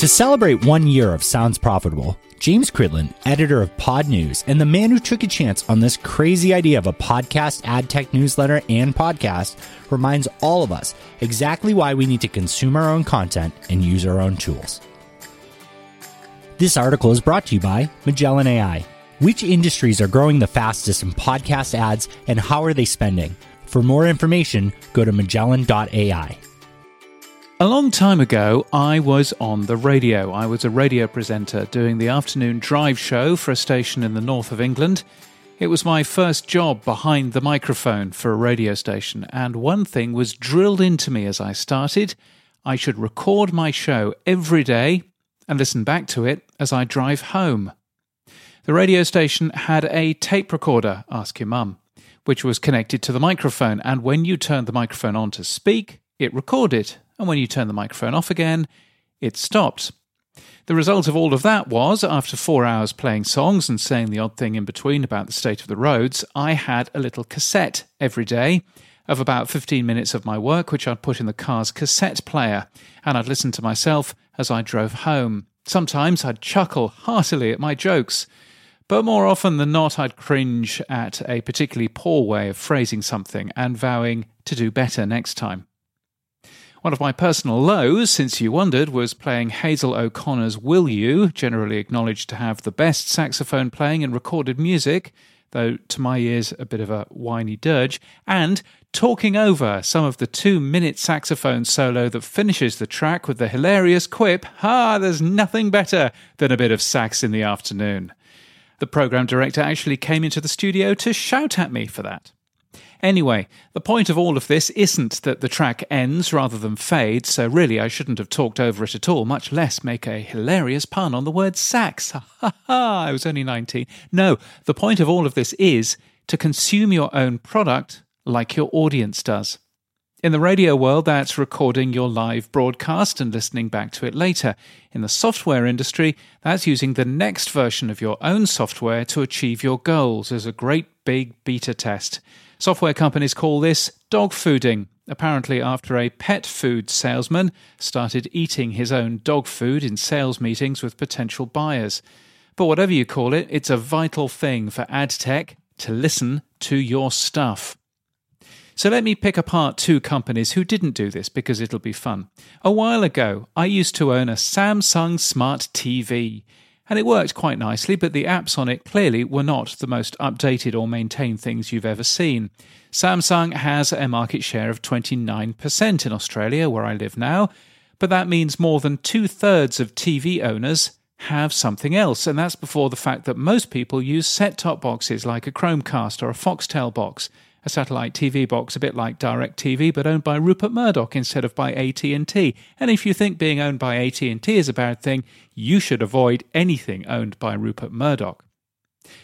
To celebrate one year of Sounds Profitable, James Cridland, editor of Podnews, and the man who took a chance on this crazy idea of a podcast ad tech newsletter and podcast, reminds all of us exactly why we need to consume our own content and use our own tools. This article is brought to you by Magellan AI. Which industries are growing the fastest in podcast ads and how are they spending? For more information, go to magellan.ai. A long time ago, I was on the radio. I was a radio presenter doing the afternoon drive show for a station in the north of England. It was my first job behind the microphone for a radio station, and one thing was drilled into me as I started I should record my show every day and listen back to it as I drive home. The radio station had a tape recorder, ask your mum, which was connected to the microphone, and when you turned the microphone on to speak, it recorded and when you turn the microphone off again, it stopped. The result of all of that was, after four hours playing songs and saying the odd thing in between about the state of the roads, I had a little cassette every day of about 15 minutes of my work, which I'd put in the car's cassette player, and I'd listen to myself as I drove home. Sometimes I'd chuckle heartily at my jokes, but more often than not, I'd cringe at a particularly poor way of phrasing something and vowing to do better next time. One of my personal lows, since you wondered, was playing Hazel O'Connor's Will You, generally acknowledged to have the best saxophone playing in recorded music, though to my ears a bit of a whiny dirge, and talking over some of the two minute saxophone solo that finishes the track with the hilarious quip, Ah, there's nothing better than a bit of sax in the afternoon. The program director actually came into the studio to shout at me for that. Anyway, the point of all of this isn't that the track ends rather than fades, so really I shouldn't have talked over it at all, much less make a hilarious pun on the word sax. Ha ha ha, I was only 19. No, the point of all of this is to consume your own product like your audience does. In the radio world, that's recording your live broadcast and listening back to it later. In the software industry, that's using the next version of your own software to achieve your goals as a great big beta test. Software companies call this dog fooding, apparently after a pet food salesman started eating his own dog food in sales meetings with potential buyers. But whatever you call it, it's a vital thing for ad tech to listen to your stuff. So let me pick apart two companies who didn't do this because it'll be fun. A while ago, I used to own a Samsung Smart TV and it worked quite nicely, but the apps on it clearly were not the most updated or maintained things you've ever seen. Samsung has a market share of 29% in Australia, where I live now, but that means more than two thirds of TV owners have something else, and that's before the fact that most people use set top boxes like a Chromecast or a Foxtel box a satellite TV box a bit like DirecTV but owned by Rupert Murdoch instead of by AT&T. And if you think being owned by AT&T is a bad thing, you should avoid anything owned by Rupert Murdoch.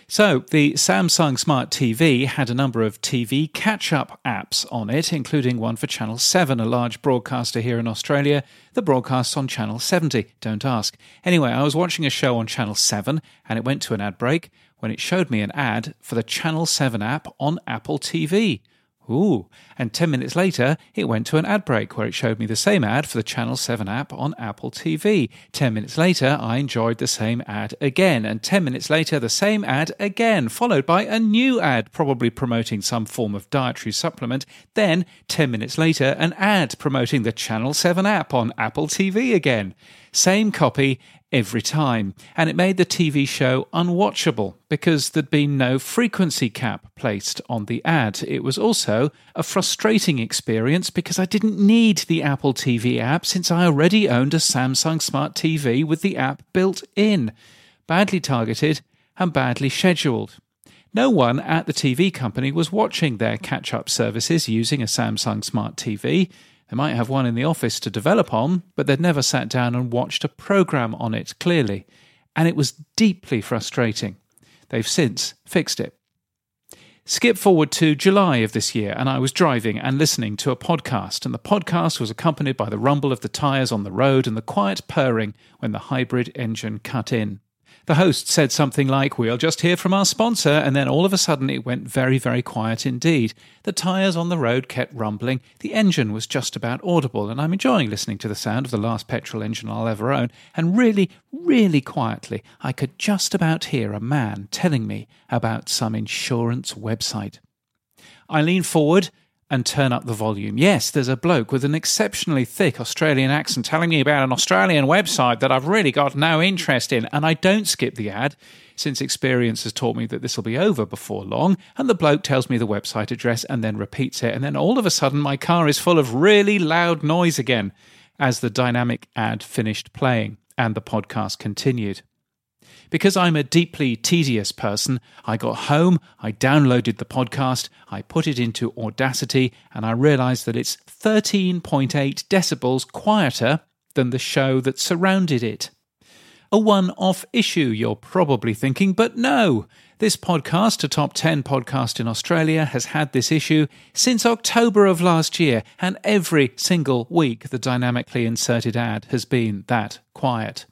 So, the Samsung Smart TV had a number of TV catch up apps on it, including one for Channel 7, a large broadcaster here in Australia that broadcasts on Channel 70. Don't ask. Anyway, I was watching a show on Channel 7 and it went to an ad break when it showed me an ad for the Channel 7 app on Apple TV. Ooh. And 10 minutes later, it went to an ad break where it showed me the same ad for the Channel 7 app on Apple TV. 10 minutes later, I enjoyed the same ad again. And 10 minutes later, the same ad again, followed by a new ad, probably promoting some form of dietary supplement. Then, 10 minutes later, an ad promoting the Channel 7 app on Apple TV again. Same copy every time, and it made the TV show unwatchable because there'd been no frequency cap placed on the ad. It was also a frustrating experience because I didn't need the Apple TV app since I already owned a Samsung Smart TV with the app built in. Badly targeted and badly scheduled. No one at the TV company was watching their catch up services using a Samsung Smart TV. They might have one in the office to develop on, but they'd never sat down and watched a program on it clearly. And it was deeply frustrating. They've since fixed it. Skip forward to July of this year, and I was driving and listening to a podcast, and the podcast was accompanied by the rumble of the tyres on the road and the quiet purring when the hybrid engine cut in. The host said something like, We'll just hear from our sponsor, and then all of a sudden it went very, very quiet indeed. The tyres on the road kept rumbling, the engine was just about audible, and I'm enjoying listening to the sound of the last petrol engine I'll ever own, and really, really quietly, I could just about hear a man telling me about some insurance website. I leaned forward and turn up the volume. Yes, there's a bloke with an exceptionally thick Australian accent telling me about an Australian website that I've really got no interest in, and I don't skip the ad since experience has taught me that this will be over before long. And the bloke tells me the website address and then repeats it, and then all of a sudden my car is full of really loud noise again as the dynamic ad finished playing and the podcast continued. Because I'm a deeply tedious person, I got home, I downloaded the podcast, I put it into Audacity, and I realized that it's 13.8 decibels quieter than the show that surrounded it. A one off issue, you're probably thinking, but no. This podcast, a top 10 podcast in Australia, has had this issue since October of last year, and every single week the dynamically inserted ad has been that quiet.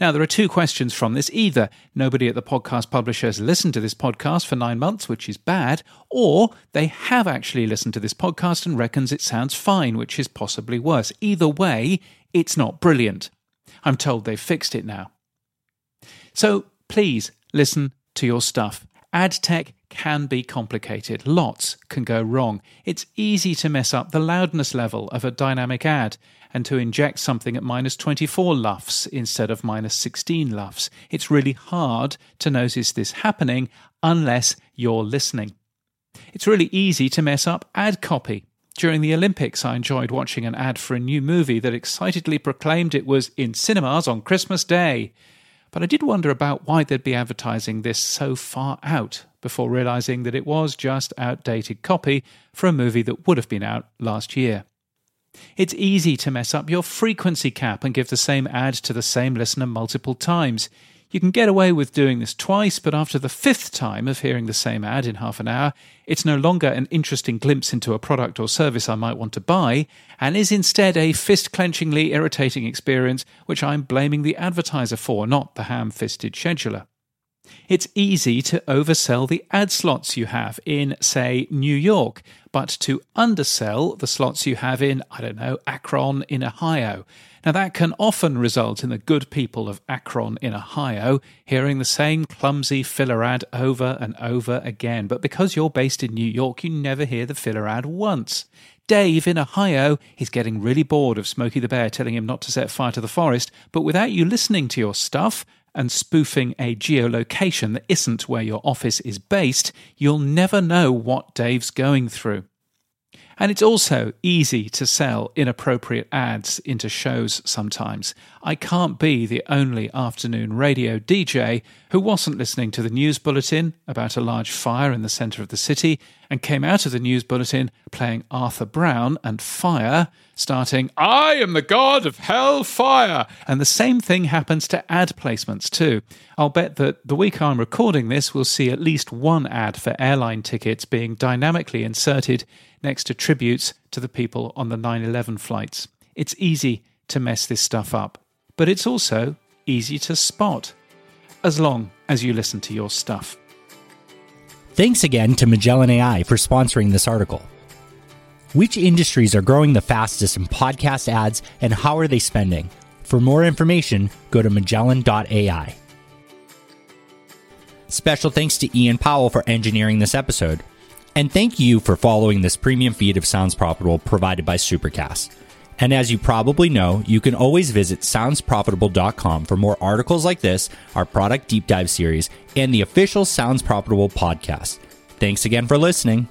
Now, there are two questions from this. Either nobody at the podcast publisher has listened to this podcast for nine months, which is bad, or they have actually listened to this podcast and reckons it sounds fine, which is possibly worse. Either way, it's not brilliant. I'm told they've fixed it now. So please listen to your stuff. Ad tech can be complicated. Lots can go wrong. It's easy to mess up the loudness level of a dynamic ad and to inject something at minus 24 lufs instead of minus 16 lufs. It's really hard to notice this happening unless you're listening. It's really easy to mess up ad copy. During the Olympics, I enjoyed watching an ad for a new movie that excitedly proclaimed it was in cinemas on Christmas Day. But I did wonder about why they'd be advertising this so far out before realizing that it was just outdated copy for a movie that would have been out last year. It's easy to mess up your frequency cap and give the same ad to the same listener multiple times. You can get away with doing this twice, but after the fifth time of hearing the same ad in half an hour, it's no longer an interesting glimpse into a product or service I might want to buy, and is instead a fist clenchingly irritating experience which I'm blaming the advertiser for, not the ham fisted scheduler. It's easy to oversell the ad slots you have in, say, New York, but to undersell the slots you have in, I don't know, Akron in Ohio. Now, that can often result in the good people of Akron in Ohio hearing the same clumsy filler ad over and over again. But because you're based in New York, you never hear the filler ad once. Dave in Ohio is getting really bored of Smokey the Bear telling him not to set fire to the forest, but without you listening to your stuff and spoofing a geolocation that isn't where your office is based, you'll never know what Dave's going through. And it's also easy to sell inappropriate ads into shows sometimes. I can't be the only afternoon radio DJ who wasn't listening to the news bulletin about a large fire in the centre of the city and came out of the news bulletin playing Arthur Brown and Fire, starting, I am the god of hellfire. And the same thing happens to ad placements too. I'll bet that the week I'm recording this, we'll see at least one ad for airline tickets being dynamically inserted next to tributes to the people on the 9 11 flights. It's easy to mess this stuff up, but it's also easy to spot, as long as you listen to your stuff. Thanks again to Magellan AI for sponsoring this article. Which industries are growing the fastest in podcast ads and how are they spending? For more information, go to magellan.ai. Special thanks to Ian Powell for engineering this episode. And thank you for following this premium feed of Sounds Profitable provided by Supercast. And as you probably know, you can always visit soundsprofitable.com for more articles like this, our product deep dive series, and the official Sounds Profitable podcast. Thanks again for listening.